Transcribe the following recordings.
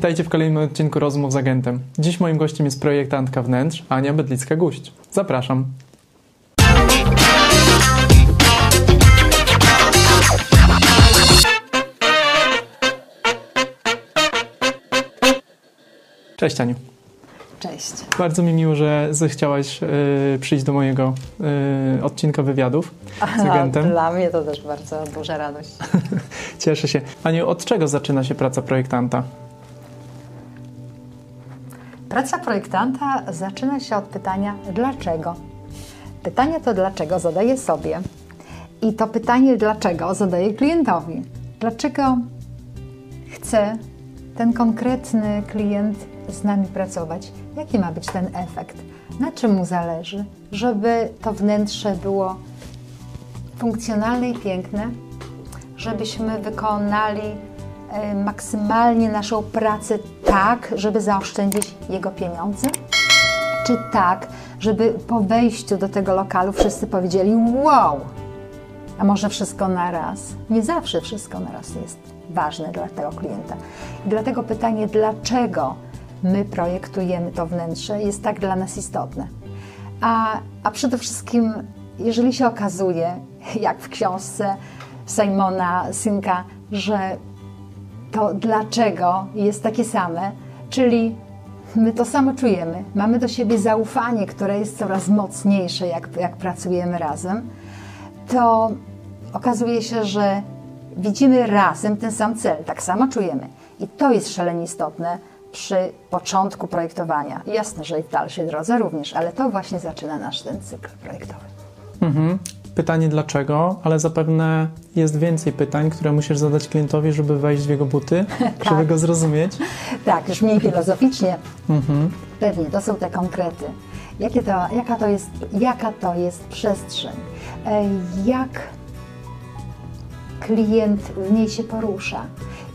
witajcie w kolejnym odcinku Rozmów z Agentem. Dziś moim gościem jest projektantka wnętrz Ania Bedlicka-Guść. Zapraszam. Cześć Aniu. Cześć. Bardzo mi miło, że zechciałaś y, przyjść do mojego y, odcinka wywiadów z agentem. Dla mnie to też bardzo duża radość. Cieszę się. Aniu, od czego zaczyna się praca projektanta? Praca projektanta zaczyna się od pytania dlaczego. Pytanie to dlaczego zadaję sobie i to pytanie dlaczego zadaję klientowi. Dlaczego chce ten konkretny klient z nami pracować? Jaki ma być ten efekt? Na czym mu zależy, żeby to wnętrze było funkcjonalne i piękne, żebyśmy wykonali maksymalnie naszą pracę tak, żeby zaoszczędzić jego pieniądze? Czy tak, żeby po wejściu do tego lokalu wszyscy powiedzieli wow, a może wszystko na raz? Nie zawsze wszystko na raz jest ważne dla tego klienta. I dlatego pytanie, dlaczego my projektujemy to wnętrze, jest tak dla nas istotne. A, a przede wszystkim, jeżeli się okazuje, jak w książce Simona Synka, że to dlaczego jest takie same, czyli my to samo czujemy, mamy do siebie zaufanie, które jest coraz mocniejsze, jak, jak pracujemy razem, to okazuje się, że widzimy razem ten sam cel, tak samo czujemy. I to jest szalenie istotne przy początku projektowania. Jasne, że i w dalszej drodze również, ale to właśnie zaczyna nasz ten cykl projektowy. Mhm. Pytanie dlaczego, ale zapewne jest więcej pytań, które musisz zadać klientowi, żeby wejść w jego buty, żeby go zrozumieć. Tak, już mniej filozoficznie. Pewnie, to są te konkrety. Jakie to, jaka, to jest, jaka to jest przestrzeń? Jak klient w niej się porusza?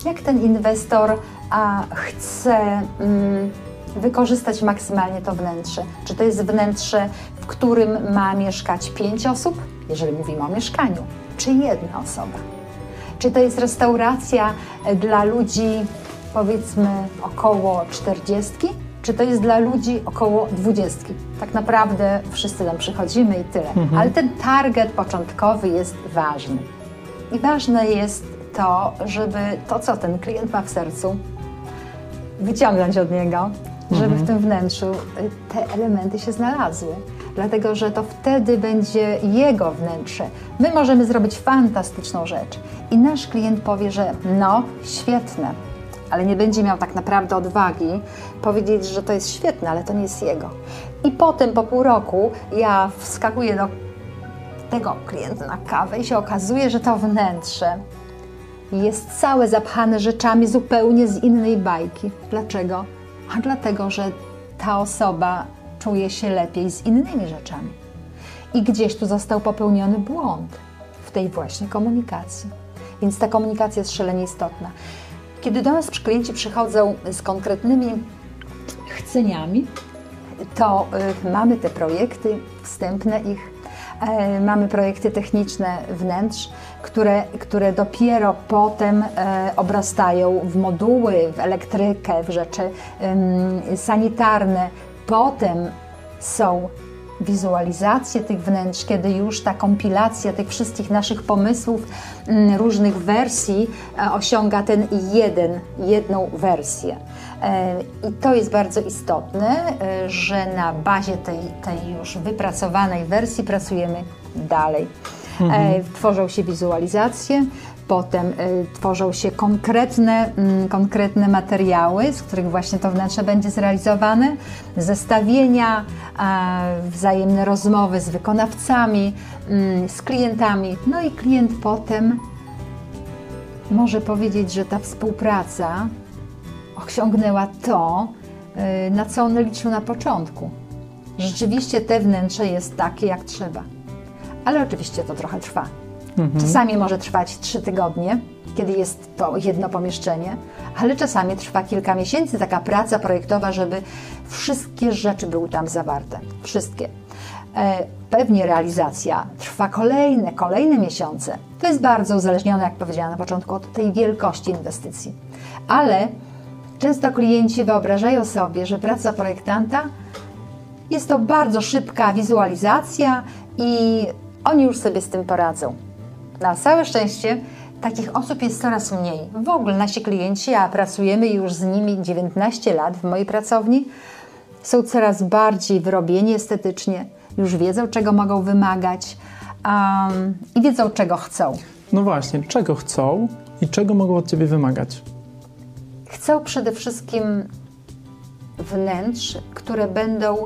Jak ten inwestor a, chce mm, wykorzystać maksymalnie to wnętrze? Czy to jest wnętrze, w którym ma mieszkać pięć osób, jeżeli mówimy o mieszkaniu, czy jedna osoba? Czy to jest restauracja e, dla ludzi powiedzmy około 40? Czy to jest dla ludzi około 20? Tak naprawdę wszyscy tam przychodzimy i tyle. Ale ten target początkowy jest ważny. I ważne jest to, żeby to, co ten klient ma w sercu, wyciągnąć od niego, żeby w tym wnętrzu y, te elementy się znalazły. Dlatego, że to wtedy będzie jego wnętrze. My możemy zrobić fantastyczną rzecz i nasz klient powie, że no, świetne, ale nie będzie miał tak naprawdę odwagi powiedzieć, że to jest świetne, ale to nie jest jego. I potem po pół roku ja wskakuję do tego klienta na kawę i się okazuje, że to wnętrze jest całe zapchane rzeczami zupełnie z innej bajki. Dlaczego? A dlatego, że ta osoba czuje się lepiej z innymi rzeczami. I gdzieś tu został popełniony błąd w tej właśnie komunikacji. Więc ta komunikacja jest szalenie istotna. Kiedy do nas klienci przychodzą z konkretnymi chceniami, to y, mamy te projekty wstępne ich, e, mamy projekty techniczne wnętrz, które, które dopiero potem e, obrastają w moduły, w elektrykę, w rzeczy sanitarne. Potem są wizualizacje tych wnętrz, kiedy już ta kompilacja tych wszystkich naszych pomysłów, mm, różnych wersji e, osiąga ten jeden, jedną wersję. E, I to jest bardzo istotne, e, że na bazie tej, tej już wypracowanej wersji pracujemy dalej. E, Tworzą się wizualizacje, potem e, tworzą się konkretne, mm, konkretne materiały, z których właśnie to wnętrze będzie zrealizowane, zestawienia, e, wzajemne rozmowy z wykonawcami, mm, z klientami. No i klient potem może powiedzieć, że ta współpraca osiągnęła to, y, na co on liczył na początku. Rzeczywiście te wnętrze jest takie, jak trzeba. Ale oczywiście to trochę trwa. Czasami może trwać trzy tygodnie, kiedy jest to jedno pomieszczenie, ale czasami trwa kilka miesięcy taka praca projektowa, żeby wszystkie rzeczy były tam zawarte. Wszystkie. E, Pewnie realizacja trwa kolejne, kolejne miesiące. To jest bardzo uzależnione, jak powiedziałam na początku, od tej wielkości inwestycji. Ale Często klienci wyobrażają sobie, że praca projektanta jest to bardzo szybka wizualizacja i oni już sobie z tym poradzą. Na całe szczęście takich osób jest coraz mniej. W ogóle nasi klienci, a pracujemy już z nimi 19 lat w mojej pracowni, są coraz bardziej wyrobieni estetycznie, już wiedzą, czego mogą wymagać um, i wiedzą, czego chcą. No właśnie, czego chcą i czego mogą od ciebie wymagać? Chcą przede wszystkim wnętrz, które będą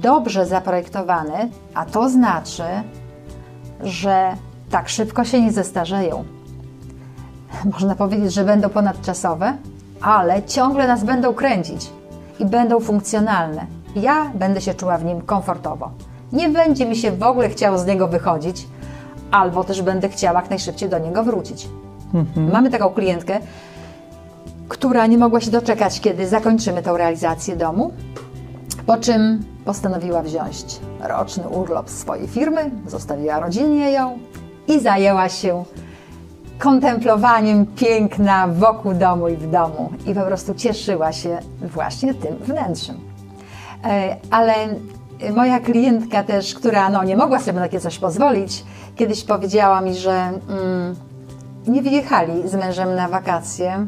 dobrze zaprojektowane, a to znaczy, że tak szybko się nie zestarzeją. Można powiedzieć, że będą ponadczasowe, ale ciągle nas będą kręcić i będą funkcjonalne. Ja będę się czuła w nim komfortowo. Nie będzie mi się w ogóle chciało z niego wychodzić, albo też będę chciała jak najszybciej do niego wrócić. Mhm. Mamy taką klientkę, która nie mogła się doczekać, kiedy zakończymy tą realizację domu, po czym postanowiła wziąć roczny urlop z swojej firmy, zostawiła rodzinnie ją i zajęła się kontemplowaniem piękna wokół domu i w domu. I po prostu cieszyła się właśnie tym wnętrzem. E, ale moja klientka też, która no, nie mogła sobie na takie coś pozwolić, kiedyś powiedziała mi, że mm, nie wyjechali z mężem na wakacje,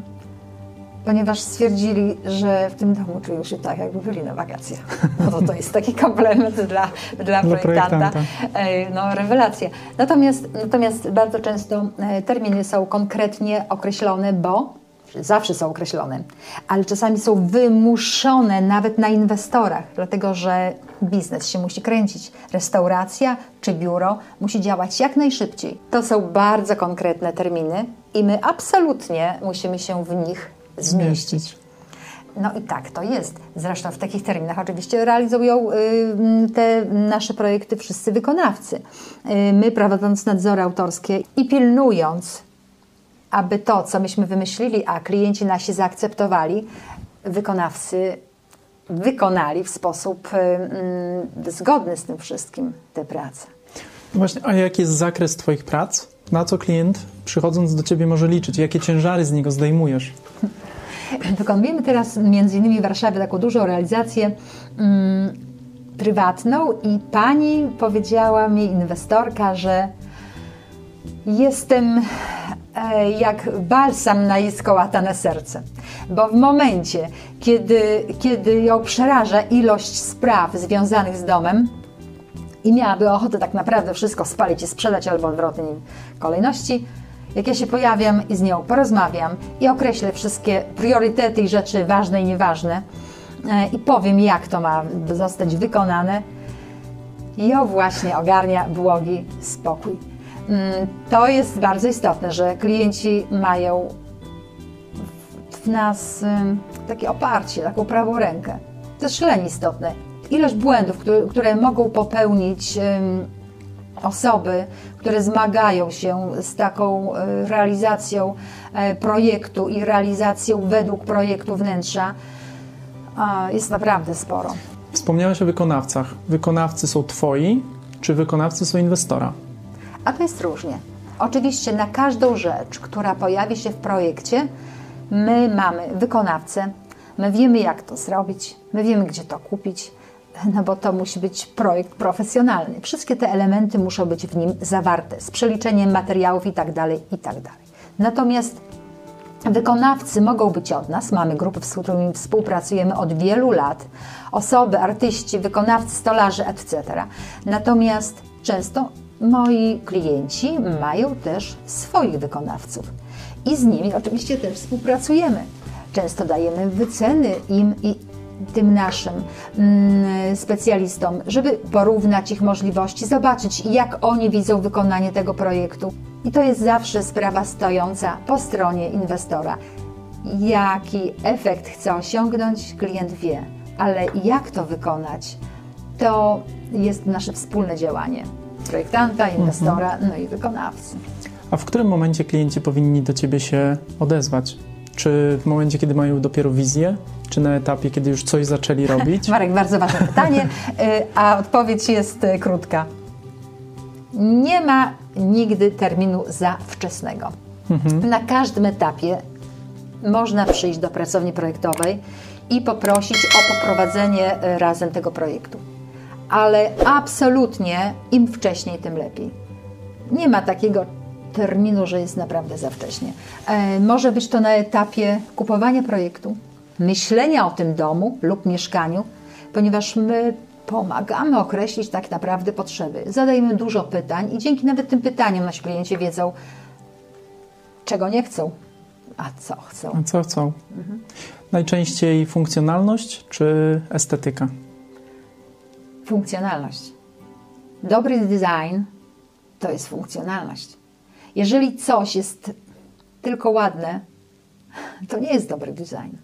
ponieważ stwierdzili, że w tym domu czują się tak, jakby byli na wakacjach. No to to jest taki komplement dla, dla, dla projektanta. projektanta. No, rewelacja. Natomiast, natomiast bardzo często e, terminy są konkretnie określone, bo zawsze są określone, ale czasami są wymuszone nawet na inwestorach, dlatego że biznes się musi kręcić. Restauracja czy biuro musi działać jak najszybciej. To są bardzo konkretne terminy i my absolutnie musimy się w nich zmieścić. No i tak to jest. Zresztą w takich terminach oczywiście realizują y, te nasze projekty wszyscy wykonawcy. Y, my prowadząc nadzory autorskie i pilnując, aby to, co myśmy wymyślili, a klienci nasi zaakceptowali, wykonawcy wykonali w sposób y, zgodny z tym wszystkim te prace. No właśnie, a jaki jest zakres Twoich prac? Na co klient przychodząc do Ciebie może liczyć? Jakie ciężary z niego zdejmujesz? Wykonujemy teraz między innymi w Warszawie taką dużą realizację mm, prywatną i pani powiedziała mi, inwestorka, że jestem e, jak balsam na jej skołatane serce. Bo w momencie, kiedy, kiedy ją przeraża ilość spraw związanych z domem, i miałaby ochotę tak naprawdę wszystko spalić i sprzedać albo odwrotnie kolejności, jak ja się pojawiam i z nią porozmawiam i określę wszystkie priorytety i rzeczy ważne i nieważne e, i powiem, jak to ma zostać wykonane, ją właśnie ogarnia błogi spokój. Mm, to jest bardzo istotne, że klienci mają w nas takie oparcie, taką prawą rękę. To jest szalenie istotne. Ilość błędów, które, które mogą popełnić osoby, które zmagają się z taką e, realizacją e, projektu i realizacją według projektu wnętrza, jest naprawdę sporo. Wspomniałeś o wykonawcach. Wykonawcy są twoi, czy wykonawcy są inwestora? A to jest różnie. Oczywiście na każdą rzecz, która pojawi się w projekcie, my mamy wykonawcę, my wiemy jak to zrobić, my wiemy gdzie to kupić, no bo to musi być projekt profesjonalny. Wszystkie te elementy muszą być w nim zawarte, z przeliczeniem materiałów itd., tak itd. Tak Natomiast wykonawcy mogą być od nas, mamy grupy, z którymi współpracujemy od wielu lat, osoby, artyści, wykonawcy, stolarze, etc. Natomiast często moi klienci mają też swoich wykonawców i z nimi oczywiście też współpracujemy. Często dajemy wyceny im i tym naszym mm, specjalistom, żeby porównać ich możliwości, zobaczyć, jak oni widzą wykonanie tego projektu. I to jest zawsze sprawa stojąca po stronie inwestora. Jaki efekt chce osiągnąć, klient wie, ale jak to wykonać, to jest nasze wspólne działanie projektanta, inwestora, mhm. no i wykonawcy. A w którym momencie klienci powinni do Ciebie się odezwać? Czy w momencie, kiedy mają dopiero wizję, czy na etapie, kiedy już coś zaczęli robić? Marek, bardzo ważne pytanie, y, a odpowiedź jest y, krótka. Nie ma nigdy terminu za wczesnego. Mhm. Na każdym etapie można przyjść do pracowni projektowej i poprosić o poprowadzenie e, razem tego projektu. Ale absolutnie im wcześniej, tym lepiej. Nie ma takiego terminu, że jest naprawdę za wcześnie. E, może być to na etapie kupowania projektu, myślenia o tym domu lub mieszkaniu, ponieważ my pomagamy określić tak naprawdę potrzeby. Zadajemy dużo pytań i dzięki nawet tym pytaniom nasi klienci wiedzą, czego nie chcą, a co chcą. A co chcą? Najczęściej funkcjonalność czy estetyka? Funkcjonalność. Dobry design to jest funkcjonalność. Jeżeli coś jest tylko ładne, to nie jest dobry design.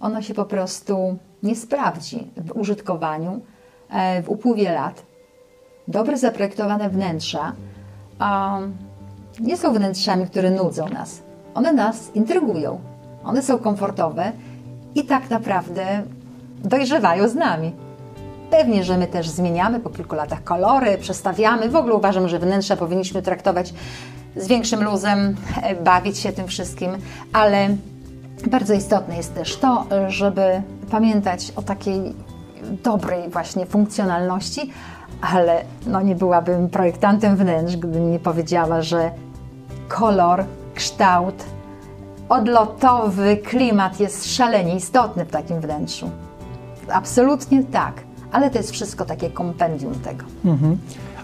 Ono się po prostu nie sprawdzi w użytkowaniu e, w upływie lat. Dobrze zaprojektowane wnętrza nie są wnętrzami, które nudzą nas. One nas intrygują. One są komfortowe i tak naprawdę dojrzewają z nami. Pewnie, że my też zmieniamy po kilku latach kolory, przestawiamy. W ogóle uważam, że wnętrza powinniśmy traktować z większym luzem, e, bawić się tym wszystkim, ale bardzo istotne jest też to, żeby pamiętać o takiej dobrej właśnie funkcjonalności, ale no nie byłabym projektantem wnętrz, gdybym nie powiedziała, że kolor, kształt, odlotowy klimat jest szalenie istotny w takim wnętrzu. Absolutnie tak, ale to jest wszystko takie kompendium tego. Mhm.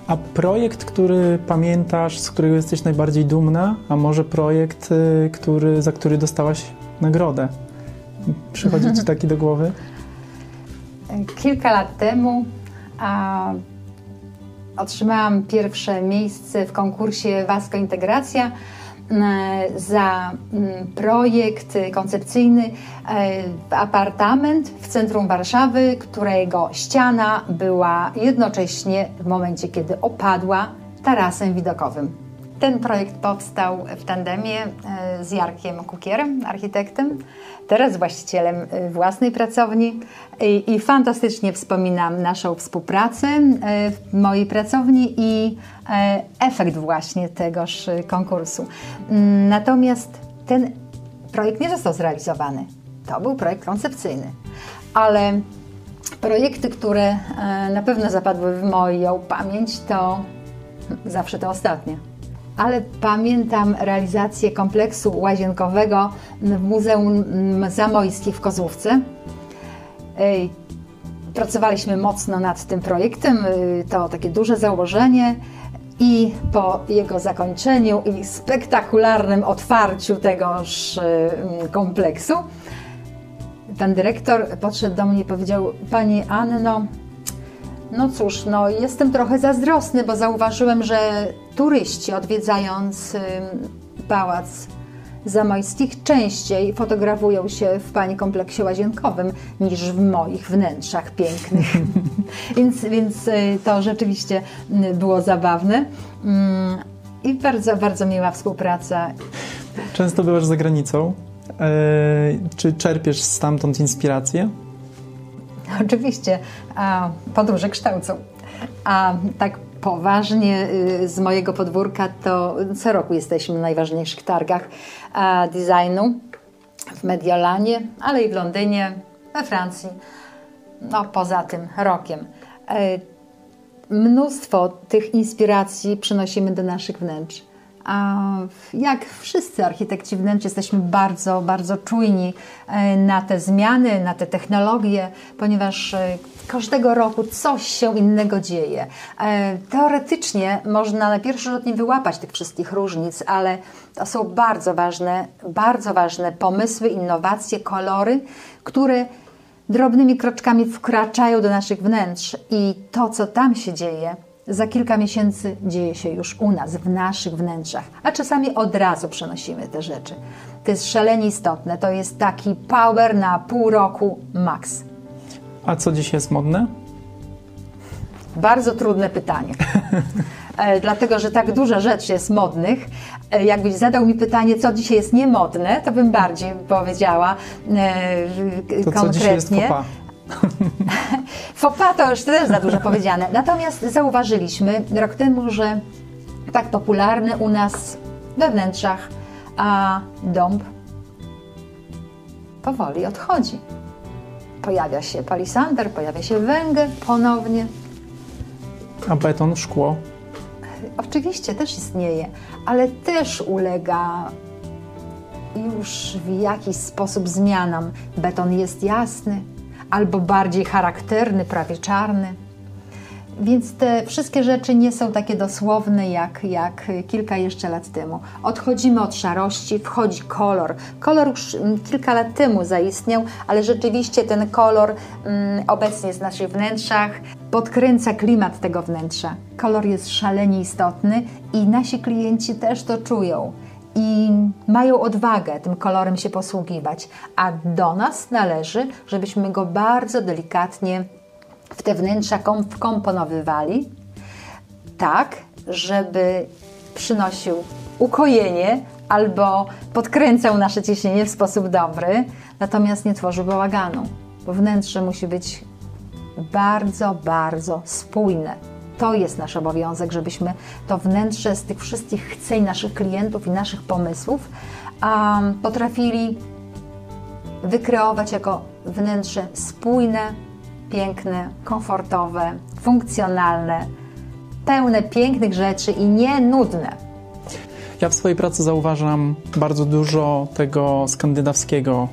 A projekt, który pamiętasz, z którego jesteś najbardziej dumna, a może projekt, y, który, za który dostałaś nagrodę? Przychodzi ci taki do głowy? Kilka lat temu a, otrzymałam pierwsze miejsce w konkursie Wasko Integracja za mm, projekt koncepcyjny e, apartament w centrum Warszawy, którego ściana była jednocześnie w momencie, kiedy opadła tarasem widokowym. Ten projekt powstał w tandemie e, z Jarkiem Kukierem, architektem, teraz właścicielem e, własnej pracowni i, i fantastycznie wspominam naszą współpracę e, w mojej pracowni i efekt właśnie tegoż konkursu. Mm, natomiast ten projekt nie został zrealizowany. To był projekt koncepcyjny, ale projekty, które na pewno zapadły w moją pamięć, to zawsze te ostatnie ale pamiętam realizację kompleksu łazienkowego w Muzeum Zamojskich w Kozłówce. Pracowaliśmy mocno nad tym projektem, to takie duże założenie i po jego zakończeniu i spektakularnym otwarciu tegoż kompleksu pan dyrektor podszedł do mnie i powiedział: Pani Anno, no cóż, no jestem trochę zazdrosny, bo zauważyłem, że turyści odwiedzając pałac Zamojskich częściej fotografują się w Pani kompleksie łazienkowym niż w moich wnętrzach pięknych. więc, więc y, to rzeczywiście y, było zabawne mm, i bardzo, bardzo miła współpraca. Często byłaś za granicą. E, czy czerpiesz stamtąd inspirację? Oczywiście, a podróże kształcą. A tak poważnie y, z mojego podwórka to co roku jesteśmy na najważniejszych targach designu w Mediolanie, ale i w Londynie, we Francji, no poza tym rokiem. E, mnóstwo tych inspiracji przynosimy do naszych wnętrz. A jak wszyscy architekci wnętrz jesteśmy bardzo, bardzo czujni e, na te zmiany, na te technologie, ponieważ e, każdego roku coś się innego dzieje. E, teoretycznie można na pierwszy rzut nie wyłapać tych wszystkich różnic, ale to są bardzo ważne, bardzo ważne pomysły, innowacje, kolory, które drobnymi kroczkami wkraczają do naszych wnętrz i to, co tam się dzieje, za kilka miesięcy dzieje się już u nas, w naszych wnętrzach, a czasami od razu przenosimy te rzeczy. To jest szalenie istotne. To jest taki power na pół roku max. A co dziś jest modne? Bardzo trudne pytanie. E, dlatego, że tak dużo rzeczy jest modnych. E, jakbyś zadał mi pytanie, co dzisiaj jest niemodne, to bym bardziej powiedziała e, to konkretnie. Co dzisiaj jest fopa? Fopa to już też za dużo powiedziane. Natomiast zauważyliśmy rok temu, że tak popularny u nas we wnętrzach a dąb powoli odchodzi. Pojawia się palisander, pojawia się węgiel ponownie. A beton, szkło? Oczywiście też istnieje, ale też ulega już w jakiś sposób zmianom. Beton jest jasny, albo bardziej charakterny, prawie czarny. Więc te wszystkie rzeczy nie są takie dosłowne jak, jak kilka jeszcze lat temu. Odchodzimy od szarości, wchodzi kolor. Kolor już mm, kilka lat temu zaistniał, ale rzeczywiście ten kolor mm, obecnie jest w naszych wnętrzach, podkręca klimat tego wnętrza. Kolor jest szalenie istotny i nasi klienci też to czują i mają odwagę tym kolorem się posługiwać, a do nas należy, żebyśmy go bardzo delikatnie w te wnętrza wkomponowywali, tak, żeby przynosił ukojenie albo podkręcał nasze ciśnienie w sposób dobry, natomiast nie tworzył bałaganu, bo wnętrze musi być bardzo, bardzo spójne. To jest nasz obowiązek, żebyśmy to wnętrze z tych wszystkich chceń naszych klientów i naszych pomysłów um, potrafili wykreować jako wnętrze spójne, piękne, komfortowe, funkcjonalne, pełne pięknych rzeczy i nie nudne. Ja w swojej pracy zauważam bardzo dużo tego skandynawskiego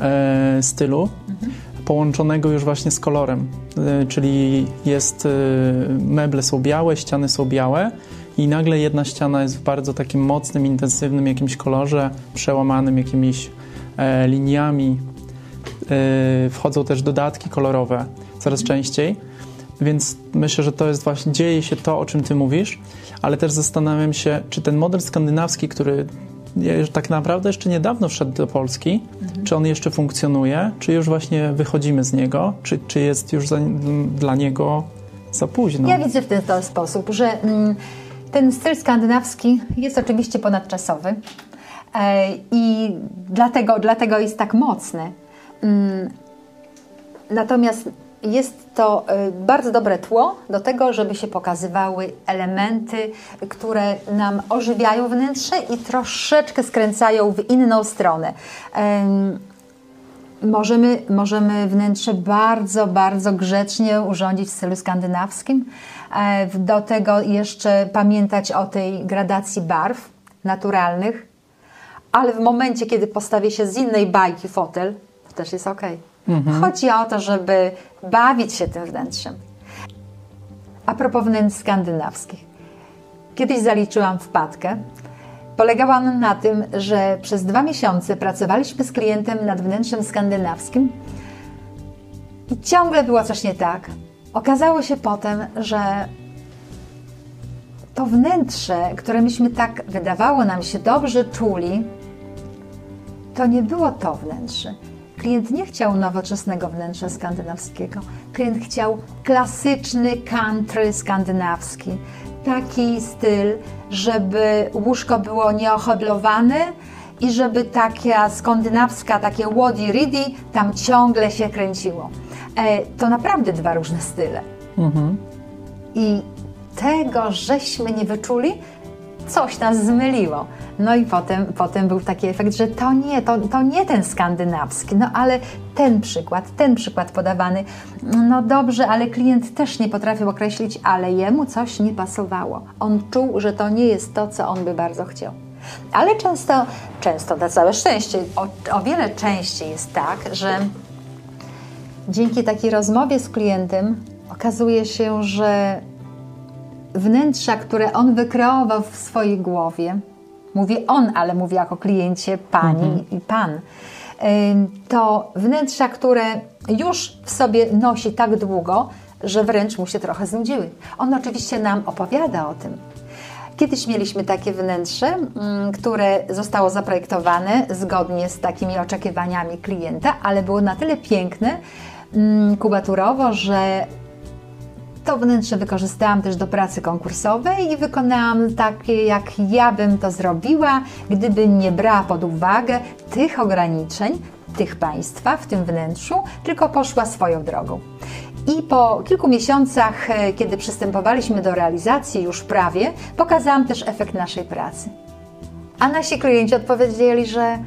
e, stylu, mhm. Połączonego już właśnie z kolorem. E, czyli jest, e, meble są białe, ściany są białe i nagle jedna ściana jest w bardzo takim mocnym, intensywnym jakimś kolorze, przełamanym jakimiś e, liniami, Y, wchodzą też dodatki kolorowe coraz częściej, więc myślę, że to jest właśnie, dzieje się to, o czym ty mówisz, ale też zastanawiam się, czy ten model skandynawski, który tak naprawdę jeszcze niedawno wszedł do Polski, mhm. czy on jeszcze funkcjonuje, czy już właśnie wychodzimy z niego, czy, czy jest już za, dla niego za późno? Ja widzę w ten sposób, że mm, ten styl skandynawski jest oczywiście ponadczasowy e, i dlatego, dlatego jest tak mocny. Mm, natomiast jest to y, bardzo dobre tło do tego, żeby się pokazywały elementy, które nam ożywiają wnętrze i troszeczkę skręcają w inną stronę. Możemy, możemy wnętrze bardzo, bardzo grzecznie urządzić w stylu skandynawskim. E, do tego jeszcze pamiętać o tej gradacji barw naturalnych, ale w momencie, kiedy postawi się z innej bajki fotel, to też jest ok. Mhm. Chodzi o to, żeby bawić się tym wnętrzem. A propos wnętrz skandynawskich. Kiedyś zaliczyłam wpadkę. Polegała ona na tym, że przez dwa miesiące pracowaliśmy z klientem nad wnętrzem skandynawskim i ciągle było coś nie tak. Okazało się potem, że to wnętrze, które myśmy tak wydawało nam się dobrze czuli, to nie było to wnętrze. Klient nie chciał nowoczesnego wnętrza skandynawskiego. Klient chciał klasyczny country skandynawski. Taki styl, żeby łóżko było nieohodlowane i żeby taka skandynawska, takie wadi ridi tam ciągle się kręciło. E, to naprawdę dwa różne style. Mhm. I tego żeśmy nie wyczuli, coś nas zmyliło. No i potem, potem był taki efekt, że to nie, to, to nie ten skandynawski, no ale ten przykład, ten przykład podawany, no dobrze, ale klient też nie potrafił określić, ale jemu coś nie pasowało. On czuł, że to nie jest to, co on by bardzo chciał. Ale często, często na całe szczęście, o, o wiele częściej jest tak, że dzięki takiej rozmowie z klientem okazuje się, że wnętrza, które on wykreował w swojej głowie, mówię on, ale mówię jako kliencie pani mhm. i pan, to wnętrza, które już w sobie nosi tak długo, że wręcz mu się trochę znudziły. On oczywiście nam opowiada o tym. Kiedyś mieliśmy takie wnętrze, mm, które zostało zaprojektowane zgodnie z takimi oczekiwaniami klienta, ale było na tyle piękne mm, kubaturowo, że to wnętrze wykorzystałam też do pracy konkursowej i wykonałam takie, jak ja bym to zrobiła, gdyby nie brała pod uwagę tych ograniczeń, tych państwa w tym wnętrzu, tylko poszła swoją drogą. I po kilku miesiącach, e, kiedy przystępowaliśmy do realizacji już prawie, pokazałam też efekt naszej pracy. A nasi klienci odpowiedzieli, że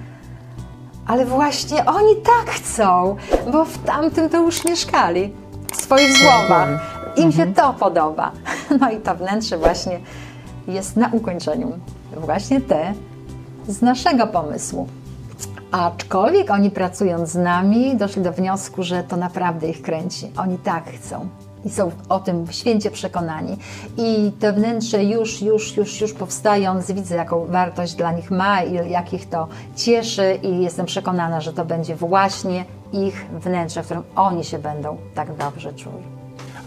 ale właśnie oni tak chcą, bo w tamtym to już mieszkali, w swoich złomach. Im się Mhm. to podoba. No i to wnętrze właśnie jest na ukończeniu. Właśnie te z naszego pomysłu. Aczkolwiek oni pracując z nami doszli do wniosku, że to naprawdę ich kręci. Oni tak chcą. I są o tym święcie przekonani. I te wnętrze już, już, już, już powstając, widzę jaką wartość dla nich ma i jak ich to cieszy i jestem przekonana, że to będzie właśnie ich wnętrze, w którym oni się będą tak dobrze czuli.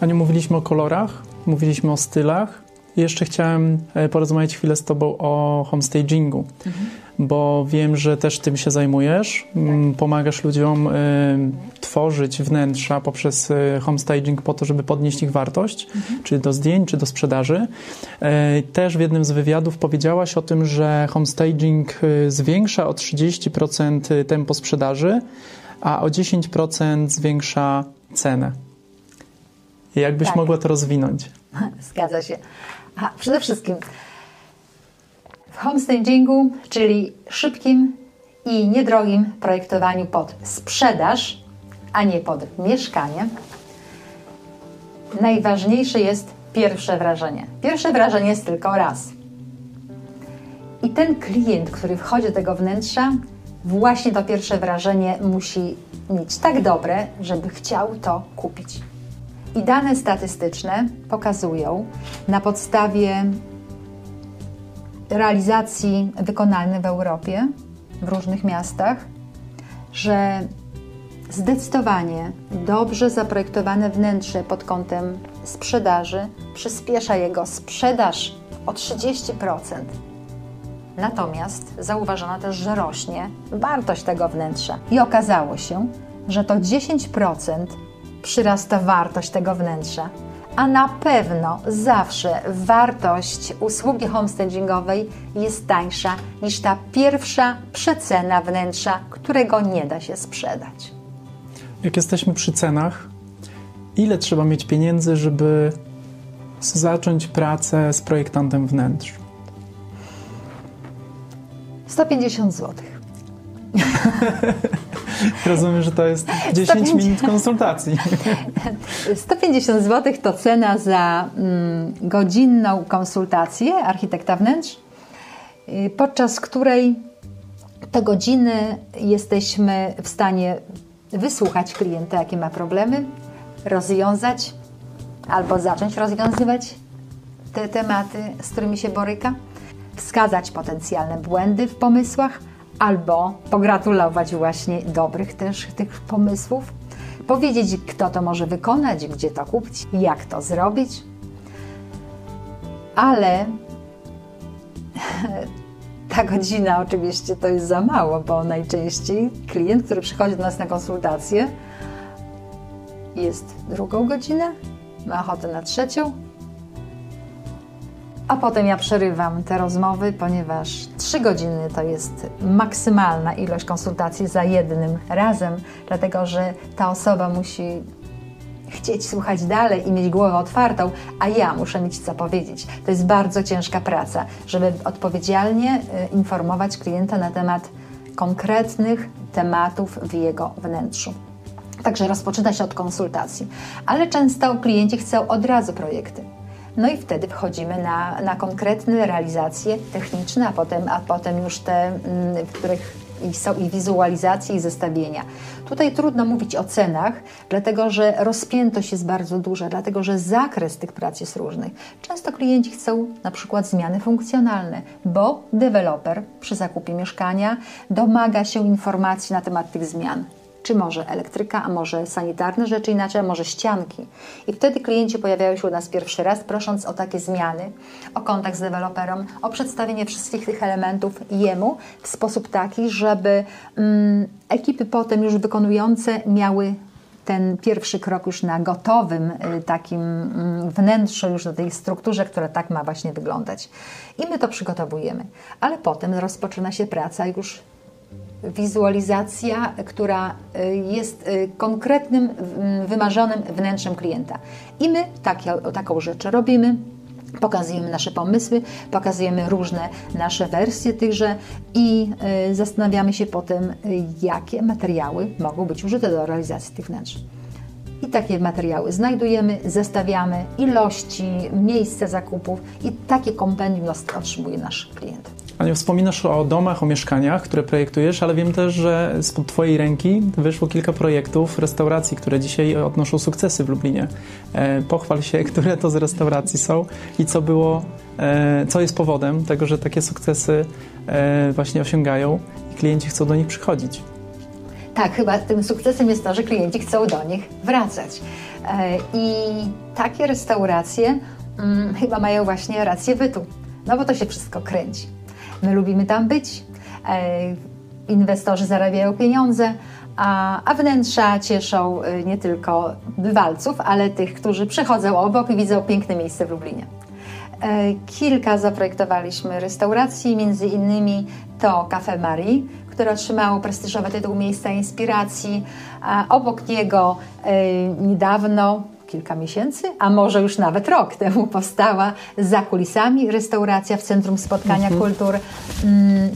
A nie mówiliśmy o kolorach, mówiliśmy o stylach. I jeszcze chciałem e, porozmawiać chwilę z Tobą o homestagingu, bo wiem, że też tym się zajmujesz. Mm, Pomagasz ludziom e, tworzyć wnętrza poprzez e, homestaging po to, żeby podnieść ich wartość, czy do zdjęć, czy do sprzedaży. E, Też w jednym z wywiadów powiedziałaś o tym, że homestaging zwiększa o 30% tempo sprzedaży, a o 10% zwiększa cenę. Jakbyś Tak. mogła to rozwinąć? Zgadza się. A przede wszystkim w homestagingu, czyli szybkim i niedrogim projektowaniu pod sprzedaż, a nie pod mieszkanie, najważniejsze jest pierwsze wrażenie. Pierwsze wrażenie jest tylko raz. I ten klient, który wchodzi do tego wnętrza, właśnie to pierwsze wrażenie musi mieć tak dobre, żeby chciał to kupić. I dane statystyczne pokazują na podstawie realizacji wykonanych w Europie, w różnych miastach, że zdecydowanie dobrze zaprojektowane wnętrze pod kątem sprzedaży przyspiesza jego sprzedaż o 30%. Natomiast zauważono też, że rośnie wartość tego wnętrza. I okazało się, że to 10% przyrasta wartość tego wnętrza. A na pewno zawsze wartość usługi homestagingowej jest tańsza niż ta pierwsza przecena wnętrza, którego nie da się sprzedać. Jak jesteśmy przy cenach, ile trzeba mieć pieniędzy, żeby zacząć pracę z projektantem wnętrz? 150 zł. Rozumiem, że to jest 10 150. minut konsultacji. 150 zł to cena za mm, godzinną konsultację architekta wnętrz, y, podczas której to godziny jesteśmy w stanie wysłuchać klienta, jakie ma problemy, rozwiązać albo zacząć rozwiązywać te tematy, z którymi się boryka, wskazać potencjalne błędy w pomysłach albo pogratulować właśnie dobrych też tych pomysłów, powiedzieć, kto to może wykonać, gdzie to kupić, jak to zrobić. Ale ta godzina oczywiście to jest za mało, bo najczęściej klient, który przychodzi do nas na konsultację, jest drugą godzinę, ma ochotę na trzecią, a potem ja przerywam te rozmowy, ponieważ 3 godziny to jest maksymalna ilość konsultacji za jednym razem, dlatego że ta osoba musi chcieć słuchać dalej i mieć głowę otwartą, a ja muszę mieć co powiedzieć. To jest bardzo ciężka praca, żeby odpowiedzialnie y, informować klienta na temat konkretnych tematów w jego wnętrzu. Także rozpoczyna się od konsultacji, ale często klienci chcą od razu projekty. No i wtedy wchodzimy na, na konkretne realizacje techniczne, a potem, a potem już te, mm, w których są i wizualizacje, i zestawienia. Tutaj trudno mówić o cenach, dlatego że rozpiętość jest bardzo duża, dlatego że zakres tych prac jest różny. Często klienci chcą na przykład zmiany funkcjonalne, bo deweloper przy zakupie mieszkania domaga się informacji na temat tych zmian czy może elektryka, a może sanitarne rzeczy inaczej, a może ścianki. I wtedy klienci pojawiają się u nas pierwszy raz, prosząc o takie zmiany, o kontakt z deweloperem, o przedstawienie wszystkich tych elementów jemu w sposób taki, żeby mm, ekipy potem już wykonujące miały ten pierwszy krok już na gotowym y, takim mm, wnętrzu, już na tej strukturze, która tak ma właśnie wyglądać. I my to przygotowujemy. Ale potem rozpoczyna się praca już wizualizacja, która y, jest y, konkretnym, mm, wymarzonym wnętrzem klienta. I my takie, taką rzecz robimy. Pokazujemy nasze pomysły, pokazujemy różne nasze wersje tychże i y, zastanawiamy się potem, jakie materiały mogą być użyte do realizacji tych wnętrz. I takie materiały znajdujemy, zestawiamy ilości, miejsce zakupów i takie kompendium otrzymuje nasz klient. Aniu, wspominasz o domach, o mieszkaniach, które projektujesz, ale wiem też, że spod Twojej ręki wyszło kilka projektów restauracji, które dzisiaj odnoszą sukcesy w Lublinie. E, pochwal się, które to z restauracji są i co było, e, co jest powodem tego, że takie sukcesy e, właśnie osiągają i klienci chcą do nich przychodzić. Tak, chyba tym sukcesem jest to, że klienci chcą do nich wracać. E, I takie restauracje mm, chyba mają właśnie rację bytu, no bo to się wszystko kręci. My lubimy tam być, e, inwestorzy zarabiają pieniądze, a, a wnętrza cieszą e, nie tylko bywalców, ale tych, którzy przechodzą obok i widzą piękne miejsce w Lublinie. Kilka zaprojektowaliśmy restauracji, między innymi to Cafe Marie, które otrzymało prestiżowy tytuł Miejsca Inspiracji. A obok niego niedawno, kilka miesięcy, a może już nawet rok temu powstała za kulisami restauracja w Centrum Spotkania mhm. Kultur, y,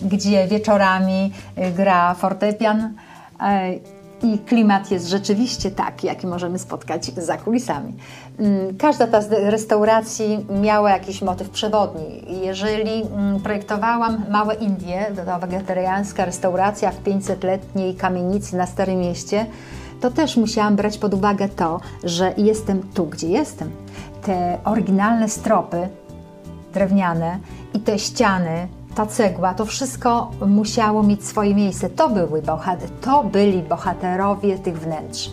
gdzie wieczorami y, gra fortepian. Y, i klimat jest rzeczywiście taki, jaki możemy spotkać za kulisami. Mm, każda ta z restauracji miała jakiś motyw przewodni. Jeżeli mm, projektowałam Małe Indie, to wegetariańska restauracja w 500-letniej kamienicy na Starym Mieście, to też musiałam brać pod uwagę to, że jestem tu, gdzie jestem. Te oryginalne stropy drewniane i te ściany ta cegła, to wszystko musiało mieć swoje miejsce. To, były bohater, to byli bohaterowie tych wnętrz.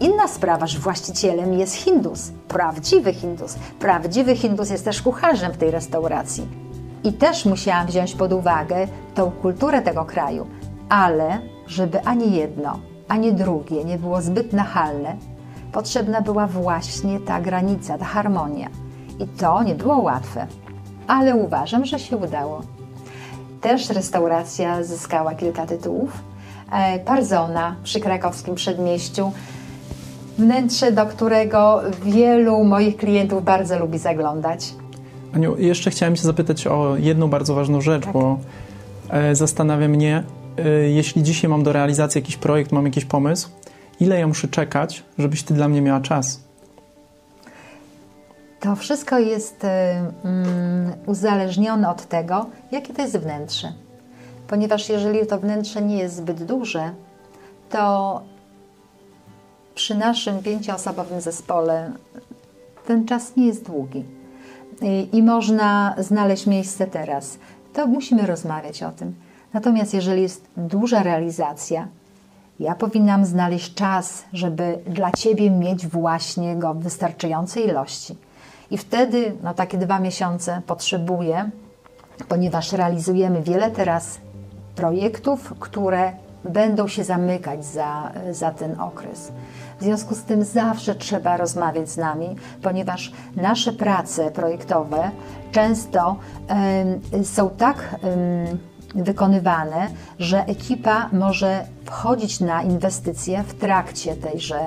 Inna sprawa, że właścicielem jest Hindus, prawdziwy Hindus. Prawdziwy Hindus jest też kucharzem w tej restauracji. I też musiałam wziąć pod uwagę tą kulturę tego kraju, ale żeby ani jedno, ani drugie nie było zbyt nachalne, potrzebna była właśnie ta granica, ta harmonia. I to nie było łatwe, ale uważam, że się udało. Też restauracja zyskała kilka tytułów. E, Parzona przy krakowskim przedmieściu. Wnętrze, do którego wielu moich klientów bardzo lubi zaglądać. Aniu, jeszcze chciałem Cię zapytać o jedną bardzo ważną rzecz, tak. bo e, zastanawia mnie, jeśli dzisiaj mam do realizacji jakiś projekt, mam jakiś pomysł, ile ja muszę czekać, żebyś Ty dla mnie miała czas? To wszystko jest um, uzależnione od tego, jakie to jest wnętrze. Ponieważ jeżeli to wnętrze nie jest zbyt duże, to przy naszym pięcioosobowym zespole ten czas nie jest długi I, i można znaleźć miejsce teraz. To musimy rozmawiać o tym. Natomiast jeżeli jest duża realizacja, ja powinnam znaleźć czas, żeby dla Ciebie mieć właśnie go w wystarczającej ilości. I wtedy, no takie dwa miesiące potrzebuję, ponieważ realizujemy wiele teraz projektów, które będą się zamykać za, za ten okres. W związku z tym zawsze trzeba rozmawiać z nami, ponieważ nasze prace projektowe często są tak. Wykonywane, że ekipa może wchodzić na inwestycje w trakcie tejże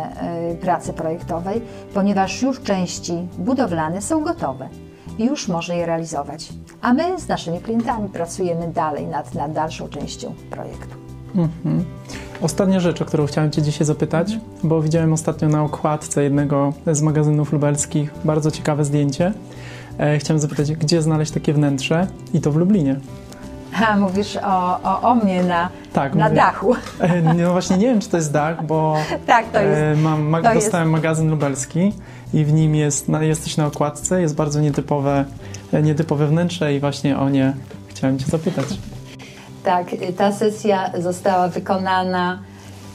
y, pracy projektowej, ponieważ już części budowlane są gotowe i już może je realizować. A my z naszymi klientami pracujemy dalej nad, nad dalszą częścią projektu. Mhm. Ostatnia rzecz, o którą chciałem Cię dzisiaj zapytać, bo widziałem ostatnio na okładce jednego z magazynów lubelskich bardzo ciekawe zdjęcie. E, chciałem zapytać, gdzie znaleźć takie wnętrze i to w Lublinie. A, mówisz o, o, o mnie na, tak, na mówię. dachu. E, no właśnie nie wiem, czy to jest dach, bo tak, to jest, e, mam, to dostałem jest. magazyn lubelski i w nim jest, jesteś na okładce, jest bardzo nietypowe, e, nietypowe wnętrze i właśnie o nie chciałem Cię zapytać. Tak, ta sesja została wykonana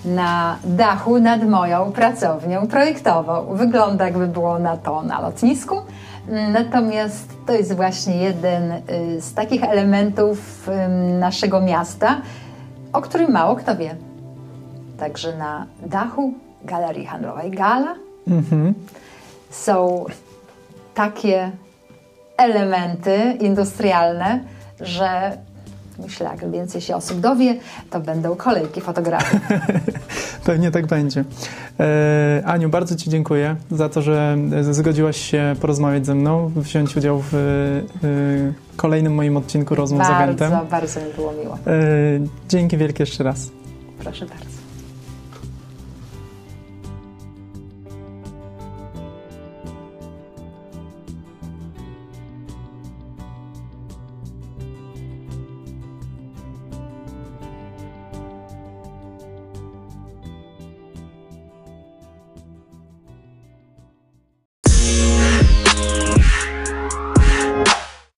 na dachu nad moją pracownią projektową. Wygląda jakby było na to na lotnisku, Natomiast to jest właśnie jeden y, z takich elementów naszego miasta, o którym mało kto wie. Także na dachu galerii handlowej Gala mhm. są takie elementy industrialne, że Myślę, jak więcej się osób dowie, to będą kolejki fotografii. Pewnie tak będzie. E, Aniu, bardzo Ci dziękuję za to, że zgodziłaś się porozmawiać ze mną, wziąć udział w e, kolejnym moim odcinku rozmów z agentem. Bardzo, bardzo mi było miło. E, dzięki wielkie jeszcze raz. Proszę bardzo.